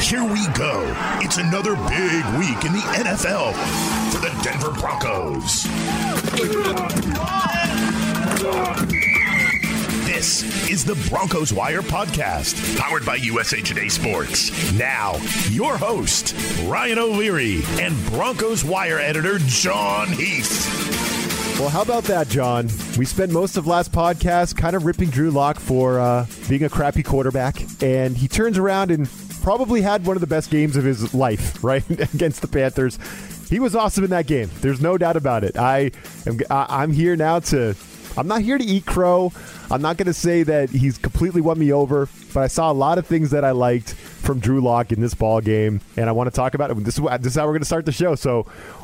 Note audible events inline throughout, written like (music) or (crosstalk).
Here we go. It's another big week in the NFL for the Denver Broncos. This is the Broncos Wire podcast, powered by USA Today Sports. Now, your host, Ryan O'Leary, and Broncos Wire editor, Jon Heath. Well, how about that, Jon? We spent most of last podcast kind of ripping Drew Lock for uh, being a crappy quarterback, and he turns around and probably had one of the best games of his life, (laughs) right, against the Panthers. He was awesome in that game. There's no doubt about it. I am I'm here now to I'm not here to eat crow. I'm not going to say that he's completely won me over, but I saw a lot of things that I liked from Drew Lock in this ball game, and I want to talk about it. This is, this is how we're going to start the show. So,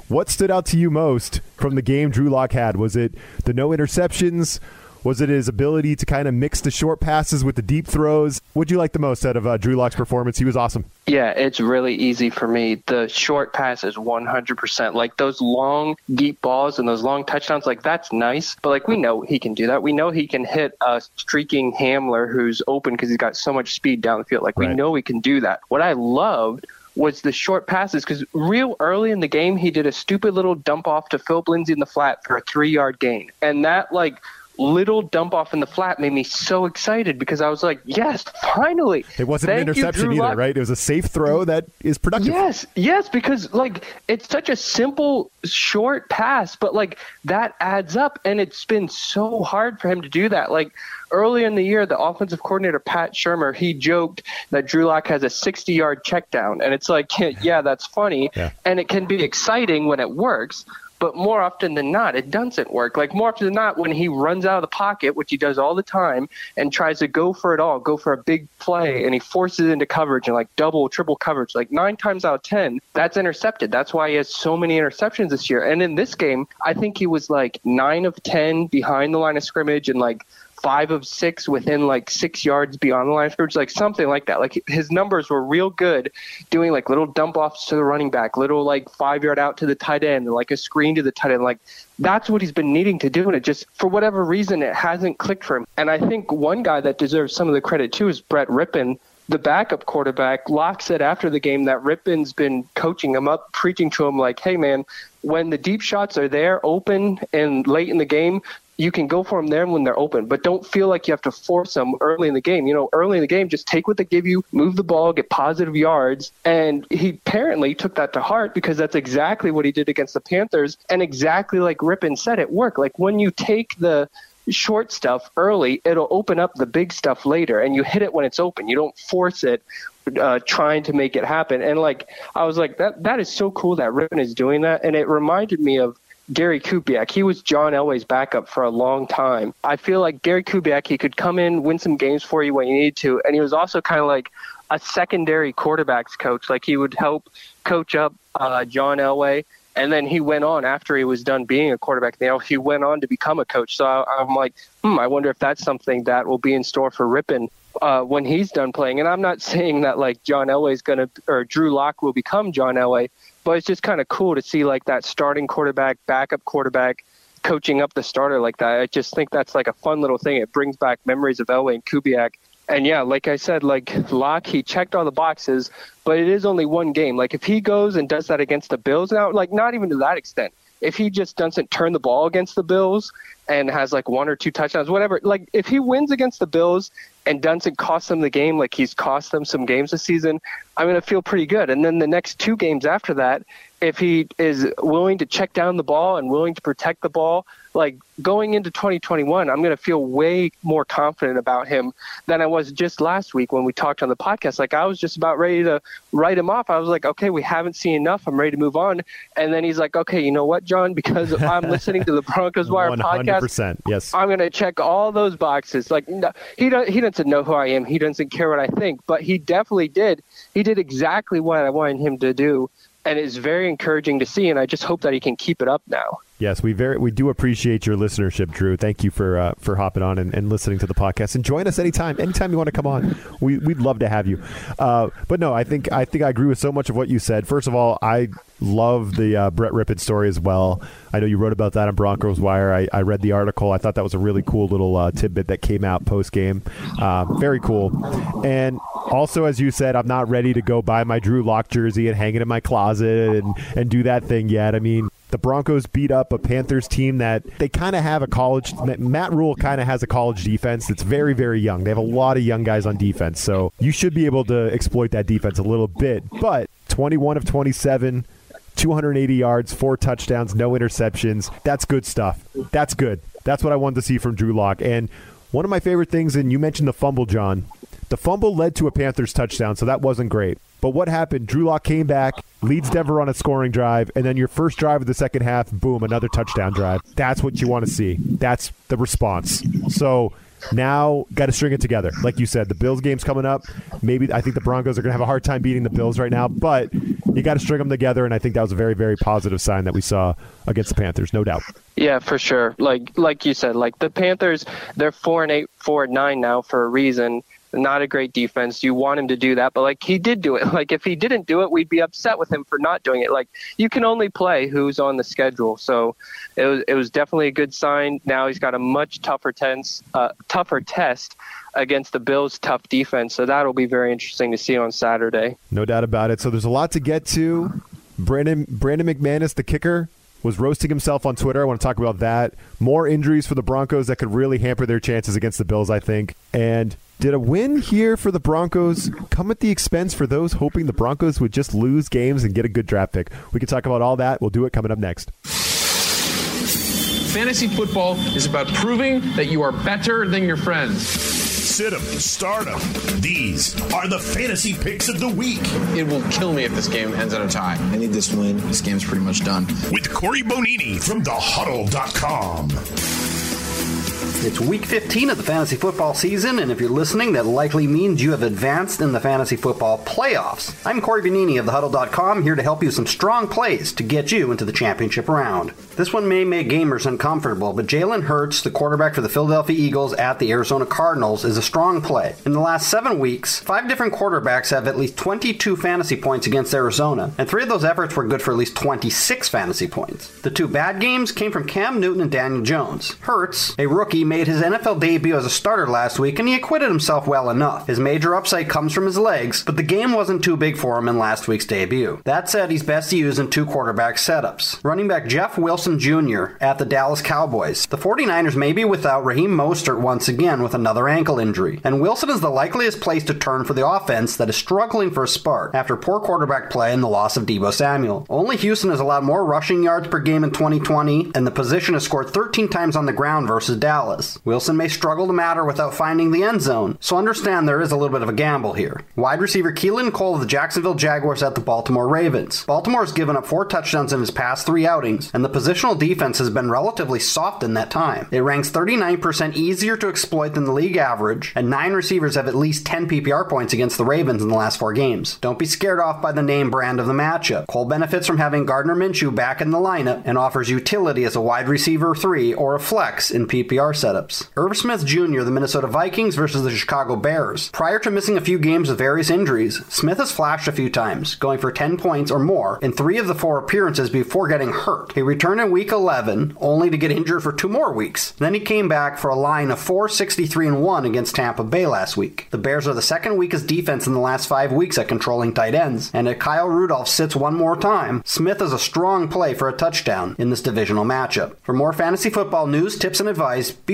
what stood out to you most from the game Drew Lock had? Was it the no interceptions? Was it his ability to kind of mix the short passes with the deep throws? What'd you like the most out of uh, Drew Lock's performance? He was awesome. Yeah, it's really easy for me. The short passes, 100%. Like those long, deep balls and those long touchdowns, like that's nice. But like we know he can do that. We know he can hit a streaking Hamler who's open because he's got so much speed down the field. Like we right. know he can do that. What I loved was the short passes because real early in the game he did a stupid little dump off to Phillip Lindsay in the flat for a three yard gain, and that like little dump off in the flat made me so excited because I was like, yes, finally. It wasn't Thank an interception either, right? It was a safe throw that is productive. Yes, yes, because like it's such a simple short pass, but like that adds up and it's been so hard for him to do that. Like early in the year, the offensive coordinator Pat Shurmur, he joked that Drew Lock has a 60-yard check down and it's like, (laughs) yeah, that's funny yeah. and it can be exciting when it works, but more often than not, it doesn't work. Like more often than not, when he runs out of the pocket, which he does all the time, and tries to go for it all, go for a big play, and he forces into coverage and like double, triple coverage, like nine times out of ten, that's intercepted. That's why he has so many interceptions this year. And in this game, I think he was like nine of ten behind the line of scrimmage and like five of six within like six yards beyond the line of scrimmage, like something like that. Like his numbers were real good, doing like little dump offs to the running back, little like five yard out to the tight end, like a screen to the tight end. Like that's what he's been needing to do, and it just for whatever reason it hasn't clicked for him. And I think one guy that deserves some of the credit too is Brett Rypien the backup quarterback, Lock said after the game that Rypien's been coaching him up, preaching to him like, hey, man, when the deep shots are there open and late in the game, you can go for them there when they're open, but don't feel like you have to force them early in the game. You know, early in the game, just take what they give you, move the ball, get positive yards. And he apparently took that to heart because that's exactly what he did against the Panthers. And exactly like Rypien said, it worked. Like when you take the short stuff early, it'll open up the big stuff later, and you hit it when it's open. You don't force it uh, trying to make it happen. And like I was like, that that is so cool that Rypien is doing that, and it reminded me of Gary Kubiak. He was John Elway's backup for a long time. I feel like Gary Kubiak, he could come in, win some games for you when you need to, and he was also kind of like a secondary quarterbacks coach. Like he would help coach up uh, John Elway, and then he went on after he was done being a quarterback. Know, he went on to become a coach. So I, am like, hmm, I wonder if that's something that will be in store for Rypien uh, when he's done playing. And I'm not (laughs) saying that like John Elway's going to or Drew Lock will become John Elway, but it's just kind of cool to see like that starting quarterback, backup quarterback, coaching up the starter like that. I just think that's like a fun little thing. It brings back memories of Elway and Kubiak. And yeah, like I said, like Lock, he checked all the boxes, but it is only one game. Like if he goes and does that against the Bills now, like not even to that extent. If he just doesn't turn the ball against the Bills and has like one or two touchdowns, whatever, like if he wins against the Bills and doesn't them the game like he's cost them some games this season, I'm going to feel pretty good. And then the next two games after that, if he is willing to check down the ball and willing to protect the ball, like going into 2021, I'm going to feel way more confident about him than I was just last week when we talked on the podcast. Like I was just about ready to write him off. I was like, okay, we haven't seen enough. I'm ready to move on. And then he's like, okay, you know what, Jon? Because I'm listening to the Broncos Wire (laughs) 100%, podcast. Yes. I'm going to check all those boxes. Like no, he don't, he doesn't know who I am. He doesn't care what I think, but he definitely did. He did exactly what I wanted him to do and it's very encouraging to see. And I just hope that he can keep it up now. Yes, we very we do appreciate your listenership, Drew. Thank you for uh, for hopping on and, and, listening to the podcast. And join us anytime, anytime you want to come on. We we'd love to have you. Uh, but no, I think I think I agree with so much of what you said. First of all, I love the uh, Brett Rypien story as well. I know you wrote about that on Broncos Wire. I, I read the article. I thought that was a really cool little uh, tidbit that came out post game. Uh, very cool. And also, as you said, I'm not ready to go buy my Drew Lock jersey and hang it in my closet and and do that thing yet. I mean the Broncos beat up a Panthers team that they kind of have a college. Matt Rhule kind of has a college defense that's very, very young. They have a lot of young guys on defense. So you should be able to exploit that defense a little bit. But 21 of 27, 280 yards, four touchdowns, no interceptions. That's good stuff. That's good. That's what I wanted to see from Drew Lock. And one of my favorite things, and you mentioned the fumble, Jon. The fumble led to a Panthers touchdown, so that wasn't great. But what happened? Drew Lock came back, leads Denver on a scoring drive, and then your first drive of the second half, boom, another touchdown drive. That's what you want to see. That's the response. So now got to string it together. Like you said, the Bills game's coming up. Maybe I think the Broncos are going to have a hard time beating the Bills right now, but you got to string them together, and I think that was a very, very positive sign that we saw against the Panthers, no doubt. Yeah, for sure. Like like you said, like the Panthers, they're four and eight, four and nine now for a reason not a great defense. You want him to do that, but like he did do it. (laughs) Like if he didn't do it, we'd be upset with him for not doing it. Like you can only play who's on the schedule. So it was it was definitely a good sign. Now he's got a much tougher tense, uh, tougher test against the Bills' tough defense. So that'll be very interesting to see on Saturday. No doubt about it. So there's a lot to get to. Brandon Brandon McManus, the kicker, was roasting himself on Twitter. I want to talk about that. More injuries for the Broncos that could really hamper their chances against the Bills, I think. And did a win here for the Broncos come at the expense for those hoping the Broncos would just lose games and get a good draft pick? We can talk about all that. We'll do it coming up next. Fantasy football is about proving that you are better than your friends sit 'em, start 'em. These are the fantasy picks of the week. It will kill me if this game ends in a tie. I need this win. This game's pretty much done. With Corey Bonini from thehuddle.com. It's week 15 of the fantasy football season, and if you're listening, that likely means you have advanced in the fantasy football playoffs. I'm Corey Bonini of thehuddle.com, here to help you some strong plays to get you into the championship round. This one may make gamers uncomfortable, but Jalen Hurts, the quarterback for the Philadelphia Eagles at the Arizona Cardinals, is a strong play. In the last seven weeks, five different quarterbacks have at least 22 fantasy points against Arizona, and three of those efforts were good for at least 26 fantasy points. The two bad games came from Cam Newton and Daniel Jones. Hurts, a rookie, made his NFL debut as a starter last week, and he acquitted himself well enough. His major upside comes from his legs, but the game wasn't too big for him in last week's debut. That said, he's best used in two quarterback setups. Running back Jeff Wilson Jr. at the Dallas Cowboys. The 49ers may be without Raheem Mostert once again with another ankle injury, and Wilson is the likeliest place to turn for the offense that is struggling for a spark after poor quarterback play and the loss of Deebo Samuel. Only Houston has allowed more rushing yards per game in 2020, and the position has scored 13 times on the ground versus Dallas. Wilson may struggle to matter without finding the end zone, so understand there is a little bit of a gamble here. Wide receiver Keelan Cole of the Jacksonville Jaguars at the Baltimore Ravens. Baltimore has given up four touchdowns in his past three outings, and the positional defense has been relatively soft in that time. It ranks 39% easier to exploit than the league average, and nine receivers have at least 10 PPR points against the Ravens in the last four games. Don't be scared off by the name brand of the matchup. Cole benefits from having Gardner Minshew back in the lineup and offers utility as a wide receiver 3 or a flex in PPR setups. Irv Smith Jr., the Minnesota Vikings versus the Chicago Bears. Prior to missing a few games with various injuries, Smith has flashed a few times, going for 10 points or more in three of the four appearances before getting hurt. He returned in week 11, only to get injured for two more weeks. Then he came back for a line of 463 and 1 against Tampa Bay last week. The Bears are the second weakest defense in the last five weeks at controlling tight ends, and if Kyle Rudolph sits one more time, Smith is a strong play for a touchdown in this divisional matchup. For more fantasy football news, tips, and advice, be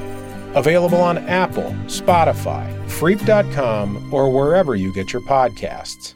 Available on Apple, Spotify, Freep.com, or wherever you get your podcasts.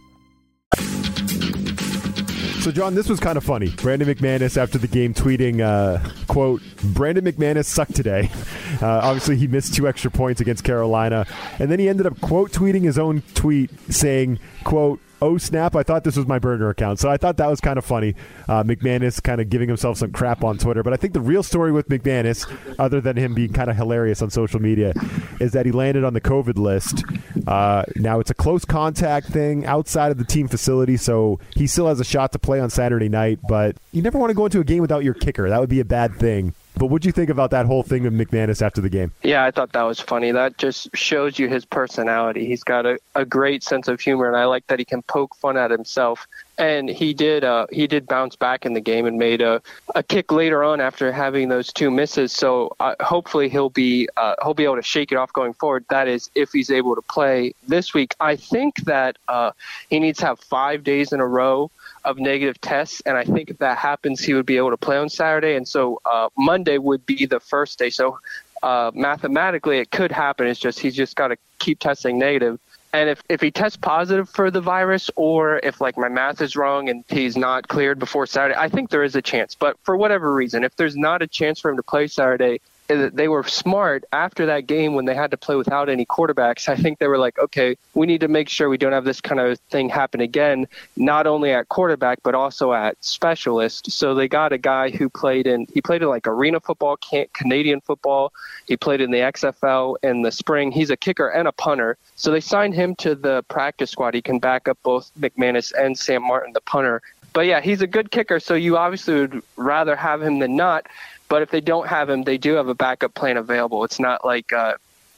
So, Jon, this was kind of funny. Brandon McManus after the game tweeting, uh, "quote Brandon McManus sucked today." (laughs) Uh, obviously, he missed two extra points against Carolina, and then he ended up quote tweeting his own tweet saying, "quote oh snap, I thought this was my burner account. So I thought that was kind of funny. Uh, McManus kind of giving himself some crap on Twitter. But I think the real story with McManus, other than him being kind of hilarious on social media, is that he landed on the COVID list. Uh, now it's a close contact thing outside of the team facility, so he still has a shot to play on Saturday night. But you never want to go into a game without your kicker. That would be a bad thing. But what'd you think about that whole thing with McManus after the game? Yeah, I thought that was funny. That just shows you his personality. He's got a, a great sense of humor, and I like that he can poke fun at himself. And he did uh, he did bounce back in the game and made a, a kick later on after having those two misses. So uh, hopefully he'll be uh, he'll be able to shake it off going forward. That is, if he's able to play this week. I think that uh, he needs to have five days in a row of negative tests, and I think if that happens, he would be able to play on Saturday, and so uh, Monday would be the first day. So uh, mathematically, it could happen. It's just he's just got to keep testing negative. And if, if he tests positive for the virus, or if like my math is wrong and he's not cleared before Saturday, I think there is a chance. But for whatever reason, if there's not a chance for him to play Saturday, they were smart after that game when they had to play without any quarterbacks. I think they were like, okay, we need to make sure we don't have this kind of thing happen again, not only at quarterback but also at specialist. So they got a guy who played in he played in like arena football, Canadian football. He played in the XFL in the spring. He's a kicker and a punter. So they signed him to the practice squad. He can back up both McManus and Sam Martin, the punter. But yeah, he's a good kicker. So you obviously would rather have him than not. But if they don't have him, they do have a backup plan available. It's not like uh,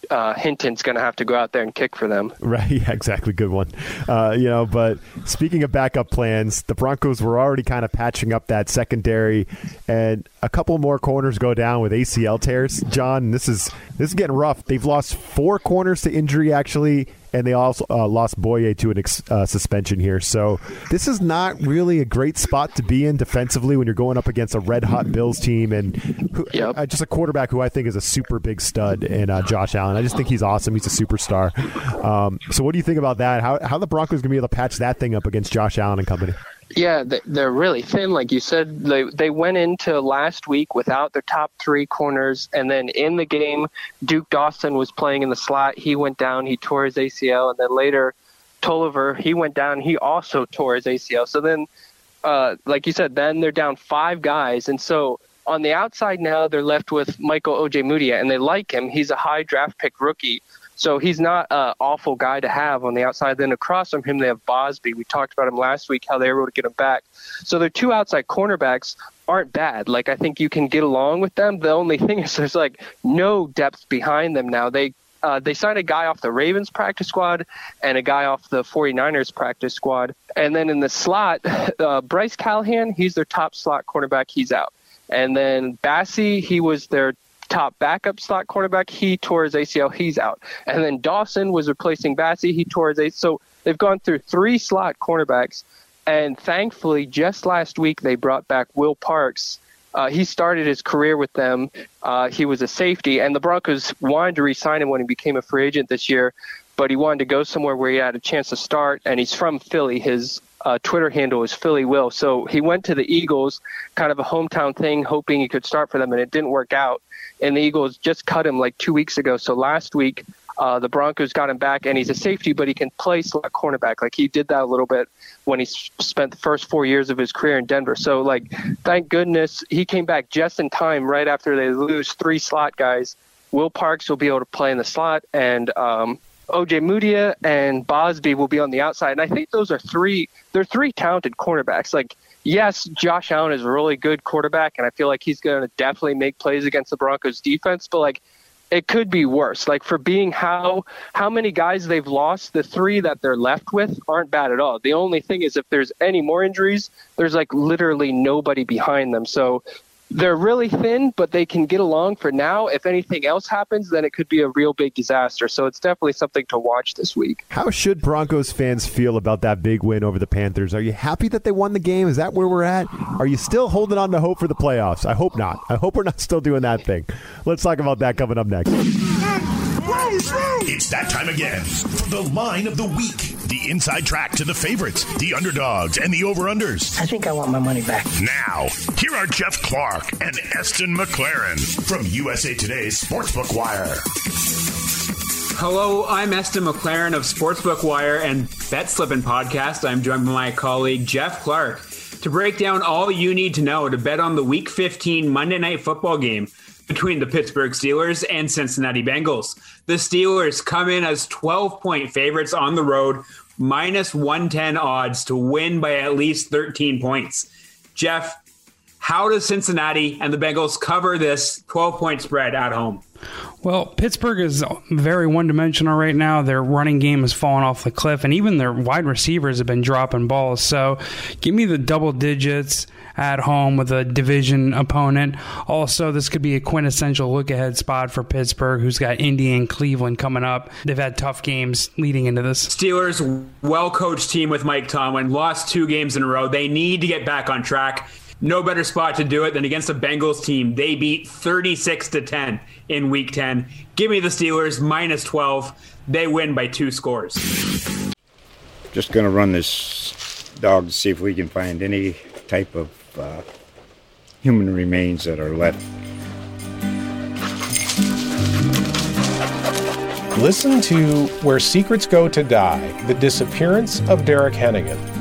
uh, Hinton's going to have to go out there and kick for them. (laughs) Right, yeah, exactly. Good one. Uh, you know, but speaking of backup plans, the Broncos were already kind of patching up that secondary, and a couple more corners go down with ACL tears. Jon, this is this is getting rough. They've lost four corners to injury actually, and they also uh, lost Bouye to an ex- uh, suspension here. So this is not really a great spot to be in defensively when you're going up against a red hot Bills team and who, yep. uh, just a quarterback who I think is a super big stud in uh, Josh Allen. I just think he's awesome. He's a superstar. Um, so what do you think about that? How how the Broncos going to be able to patch that thing up against Josh Allen and company? Yeah, they're really thin, like you said. They they went into last week without their top three corners, and then in the game, Duke Dawson was playing in the slot. He went down, he tore his ACL, and then later, Toliver he went down, he also tore his ACL. So then, uh, like you said, then they're down five guys, and so on the outside now they're left with Michael OJ Ojemudia, and they like him. He's a high draft pick rookie. So he's not an awful guy to have on the outside. Then across from him, they have Bausby. We talked about him last week, how they were able to get him back. So their two outside cornerbacks aren't bad. Like I think you can get along with them. The only thing (laughs) is there's like no depth behind them now. They uh, they signed a guy off the Ravens practice squad and a guy off the 49ers practice squad. And then in the slot, (laughs) uh, Bryce Callahan, he's their top slot cornerback. He's out. And then Bassey, he was their top backup slot cornerback. He tore his ACL. He's out. And then Dawson was replacing Bassey. He tore his ACL. So they've gone through three slot cornerbacks. And thankfully, just last week, they brought back Will Parks. Uh, he started his career with them. Uh, he was a safety, and the Broncos wanted to re-sign him when he became a free agent this year, but he wanted to go somewhere where he had a chance to start. And he's from Philly. His uh, Twitter handle is Philly Will. So he went to the Eagles, kind of a hometown thing, hoping he could start for them, and it didn't work out and the Eagles just cut him like two weeks ago. So last week, uh, the Broncos got him back, and he's a safety, but he can play slot cornerback. Like he did that a little bit when he spent the first four years of his career in Denver. So like, thank goodness he came back just in time, right after they lose three slot guys. Will Parks will be able to play in the slot, and um, Ojemudia and Bausby will be on the outside. And I think those are three. They're three talented cornerbacks. Like yes, Josh Allen is a really good quarterback, and I feel like he's going to definitely make plays against the Broncos defense. But like, it could be worse. Like for being how how many guys they've lost, the three that they're left with aren't bad at all. The only thing is if there's any more injuries, there's like literally nobody behind them. So they're really thin, but they can get along for now. If anything else happens, then it could be a real big disaster. So it's definitely something to watch this week. How should Broncos fans feel about that big win over the Panthers? Are you happy that they won the game? Is that where we're at? Are you still holding on to hope for the playoffs? I hope not. I hope we're not still doing that thing. Let's talk about that coming up next. It's that time again for the line of the week. The inside track to the favorites, the underdogs, and the over-unders. I think I want my money back. Now, here are Jeff Clark and Eston McLaren from USA Today's Sportsbook Wire. Hello, I'm Eston McLaren of Sportsbook Wire and Bet Slippin' Podcast. I'm joined by my colleague Jeff Clark to break down all you need to know to bet on the Week 15 Monday Night Football game between the Pittsburgh Steelers and Cincinnati Bengals. The Steelers come in as 12 point favorites on the road, minus 110 odds to win by at least 13 points. Jeff, how does Cincinnati and the Bengals cover this 12 point spread at home? Well, Pittsburgh is very one dimensional right now. Their running game has fallen off the cliff, and even their wide receivers have been dropping balls. So give me the double digits at home with a division opponent. Also, this could be a quintessential look ahead spot for Pittsburgh, who's got Indy and Cleveland coming up. They've had tough games leading into this. Steelers, well coached team with Mike Tomlin, lost two games in a row. They need to get back on track no better spot to do it than against the Bengals team. They beat 36 to 10 in week 10. Give me the Steelers minus 12. They win by two scores. Just going to run this dog to see if we can find any type of uh, human remains that are left. Listen to Where Secrets Go to Die The Disappearance of Derek Hennigan.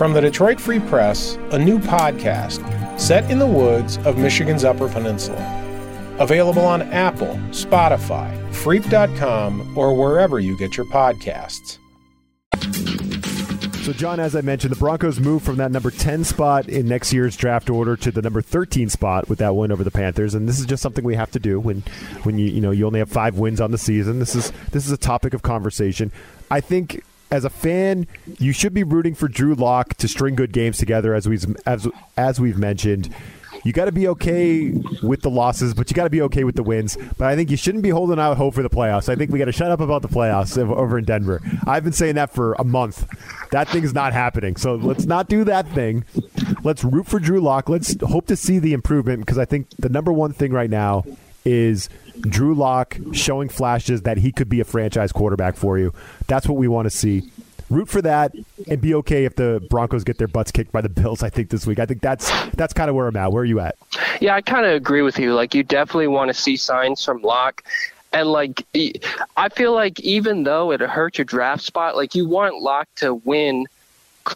From the Detroit Free Press, a new podcast set in the woods of Michigan's Upper Peninsula. Available on Apple, Spotify, Freep.com, or wherever you get your podcasts. So, Jon, as I mentioned, the Broncos moved from that number 10 spot in next year's draft order to the number 13 spot with that win over the Panthers. And this is just something we have to do when, when you, you know, you only have five wins on the season. This is, this is a topic of conversation. I think as a fan, you should be rooting for Drew Lock to string good games together, as we've as as we've mentioned. You got to be okay with the losses, but you got to be okay with the wins. But I think you shouldn't be holding out hope for the playoffs. I think we got to shut up about the playoffs over in Denver. I've been saying that for a month. That thing's not happening. So let's not do that thing. Let's root for Drew Lock. Let's hope to see the improvement because I think the number one thing right now is Drew Lock showing flashes that he could be a franchise quarterback for you. That's what we want to see. Root for that and be okay if the Broncos get their butts kicked by the Bills. I think this week. I think that's that's kind of where I'm at. Where are you at? Yeah, I kind of agree with you. Like you definitely want to see signs from Lock. And like, I feel like even though it hurts your draft spot, like you want Lock to win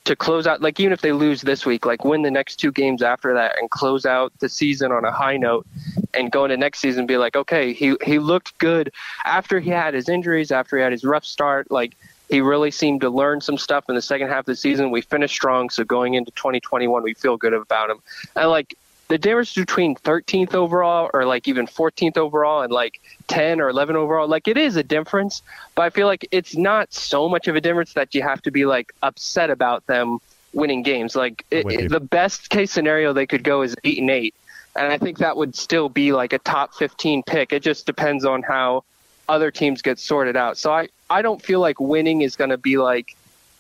to close out like even if they lose this week like win the next two games after that and close out the season on a high note and go into next season be like okay he he looked good after he had his injuries after he had his rough start. Like he really seemed to learn some stuff in the second half of the season. We finished strong so going into 2021 we feel good about him. And like the difference between 13th overall or like even 14th overall and like 10 or 11 overall like it is a difference but i feel like it's not so much of a difference that you have to be like upset about them winning games. Like it, it, the best case scenario they could go is 8 and 8 and i think that would still be like a top 15 pick. It just depends on how other teams get sorted out. So i i don't feel like winning is going to be like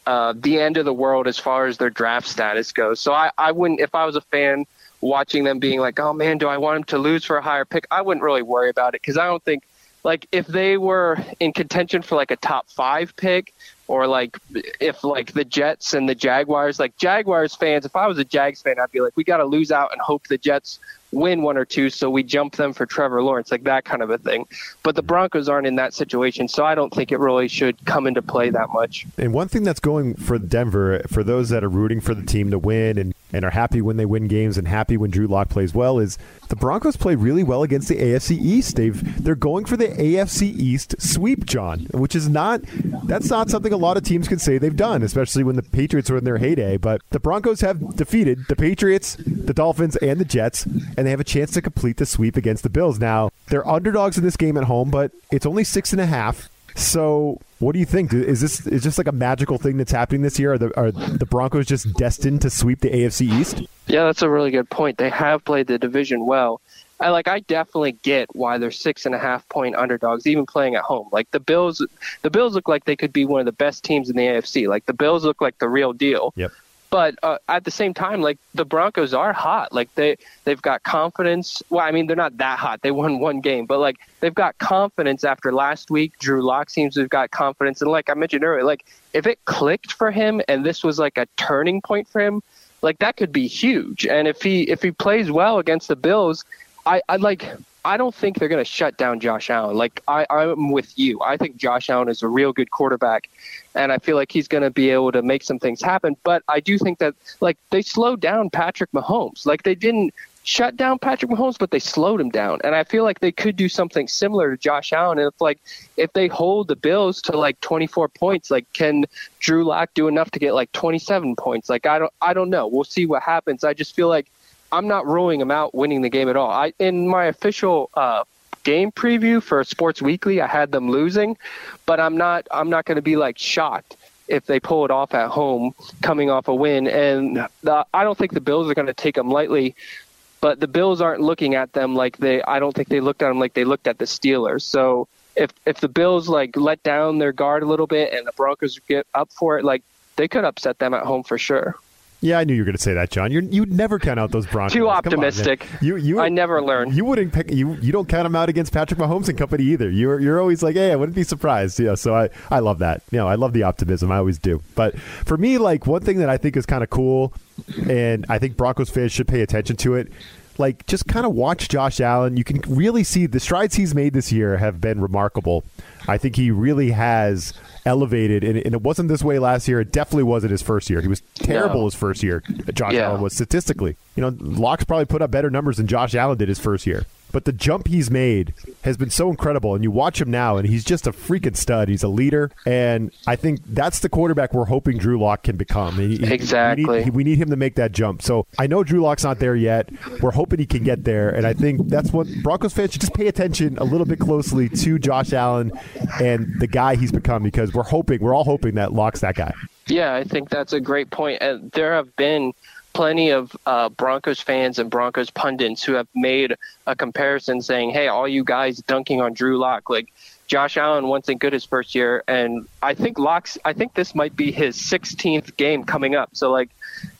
uh, the end of the world as far as their draft status goes. So i i wouldn't if i was a fan watching them being like, oh man, do I want them to lose for a higher pick? I wouldn't really worry about it because I don't think like if they were in contention for like a top five pick or like if like the Jets and the Jaguars, like Jaguars fans, if I was a Jags fan, I'd be like, we got to lose out and hope the Jets win one or two so we jump them for Trevor Lawrence, like that kind of a thing. But the Broncos aren't in that situation, so I don't think it really should come into play that much. And one thing that's going for Denver, for those that are rooting for the team to win and, and are happy when they win games and happy when Drew Lock plays well, is the Broncos play really well against the AFC East. They've they're going for the AFC East sweep, Jon, which is not that's not something a lot of teams can say they've done, especially when the Patriots are in their heyday. But the Broncos have defeated the Patriots, the Dolphins, and the Jets, and they have a chance to complete the sweep against the Bills. Now they're underdogs in this game at home, but it's only six and a half. So, what do you think? Is this is just like a magical thing that's happening this year? Are the, are the Broncos just destined to sweep the AFC East? Yeah, that's a really good point. They have played the division well. I like I definitely get why they're six and a half point underdogs, even playing at home. Like the Bills the Bills look like they could be one of the best teams in the AFC. Like the Bills look like the real deal. Yep. But uh, at the same time, like the Broncos are hot. Like they they've got confidence. Well, I mean they're not that hot. They won one game, but like they've got confidence after last week. Drew Lock seems to have got confidence, and like I mentioned earlier, like if it clicked for him and this was like a turning point for him, like that could be huge. And if he if he plays well against the Bills, I I like I don't think they're going to shut down Josh Allen. Like I I'm with you. I think Josh Allen is a real good quarterback, and I feel like he's going to be able to make some things happen. But I do think that like they slowed down Patrick Mahomes. Like they didn't shut down Patrick Mahomes, but they slowed him down. And I feel like they could do something similar to Josh Allen. And if like if they hold the Bills to like 24 points, like can Drew Lock do enough to get like 27 points? Like I don't I don't know. We'll see what happens. I just feel like I'm not ruling them out winning the game at all. I in my official uh, game preview for Sports Weekly, I had them losing, but I'm not I'm not going to be like shocked if they pull it off at home, coming off a win. And the, I don't think the Bills are going to take them lightly but the Bills aren't looking at them like they. I don't think they looked at them like they looked at the Steelers. So if if the Bills like let down their guard a little bit and the Broncos get up for it, like they could upset them at home for sure. Yeah, I knew you were going to say that, Jon. You're, you'd never count out those Broncos. Too Come on, optimistic. you, you, I never learn. You wouldn't pick. You, you don't count them out against Patrick Mahomes and company either. You're, you're always like, hey, I wouldn't be surprised. Yeah, so I, I love that. You know, I love the optimism. I always do. But for me, like one thing that I think is kind of cool, and I think Broncos fans should pay attention to it. Like, just kind of watch Josh Allen. You can really see the strides he's made this year have been remarkable. I think he really has elevated, and, and it wasn't this way last year. It definitely wasn't his first year. He was terrible No. his first year. Josh Yeah. Allen was statistically. You know, Lock's probably put up better numbers than Josh Allen did his first year. But the jump he's made has been so incredible, and you watch him now, and he's just a freaking stud. He's a leader, and I think that's the quarterback we're hoping Drew Lock can become. He- Exactly. We need, we need him to make that jump. So I know Drew Lock's not there yet. We're hoping he can get there, and I think that's what Broncos fans should just pay attention a little bit closely to Josh Allen and the guy he's become because we're hoping, we're all hoping that Lock's that guy. Yeah, I think that's a great point. And there have been plenty of uh, Broncos fans and Broncos pundits who have made a comparison saying, hey, all you guys dunking on Drew Lock, like Josh Allen wasn't good his first year. And I think Lock's, I think this might be his 16th game coming up. So, like,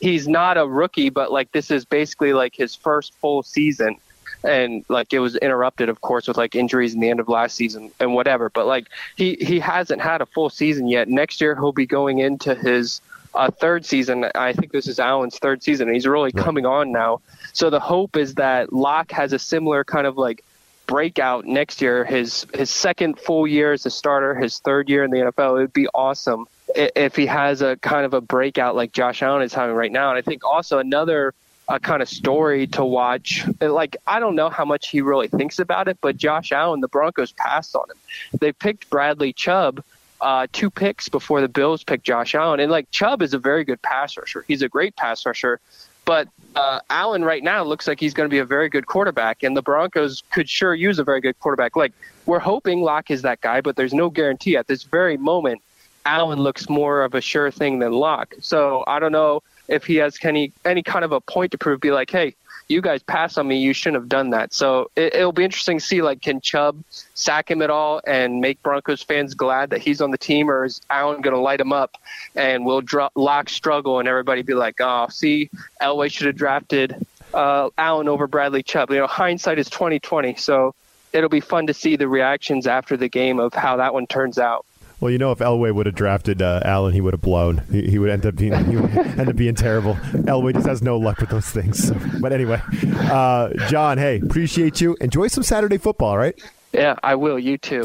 he's not a rookie, but like, this is basically like his first full season. And like it was interrupted, of course, with like injuries in the end of last season and whatever. But like he he hasn't had a full season yet. Next year he'll be going into his uh, third season. I think this is Allen's third season. and He's really coming on now. So the hope is that Lock has a similar kind of like breakout next year. His his second full year as a starter, his third year in the NFL. It would be awesome if he has a kind of a breakout like Josh Allen is having right now. And I think also another uh, kind of story to watch. Like I don't know how much he really thinks about it, but Josh Allen, the Broncos passed on him. They picked Bradley Chubb uh, two picks before the Bills picked Josh Allen. And like Chubb is a very good pass rusher. He's a great pass rusher. But uh, Allen right now looks like he's going to be a very good quarterback, and the Broncos could sure use a very good quarterback. Like we're hoping Lock is that guy, but there's no guarantee at this very moment. Allen looks more of a sure thing than Lock. So I don't know if he has any any kind of a point to prove. Be like, hey, you guys passed on me. You shouldn't have done that. So it, it'll be interesting to see like can Chubb sack him at all and make Broncos fans glad that he's on the team, or is Allen going to light him up and will dro- Lock struggle and everybody be like, oh, see, Elway should have drafted uh, Allen over Bradley Chubb. You know, hindsight is twenty twenty. So it'll be fun to see the reactions after the game of how that one turns out. Well, you know, if Elway would have drafted uh, Allen, he would have blown. He, he would end up being he would (laughs) end up being terrible. Elway just has no luck with those things. So, but anyway, uh, Jon, hey, appreciate you. Enjoy some Saturday football, right? Yeah, I will. You too.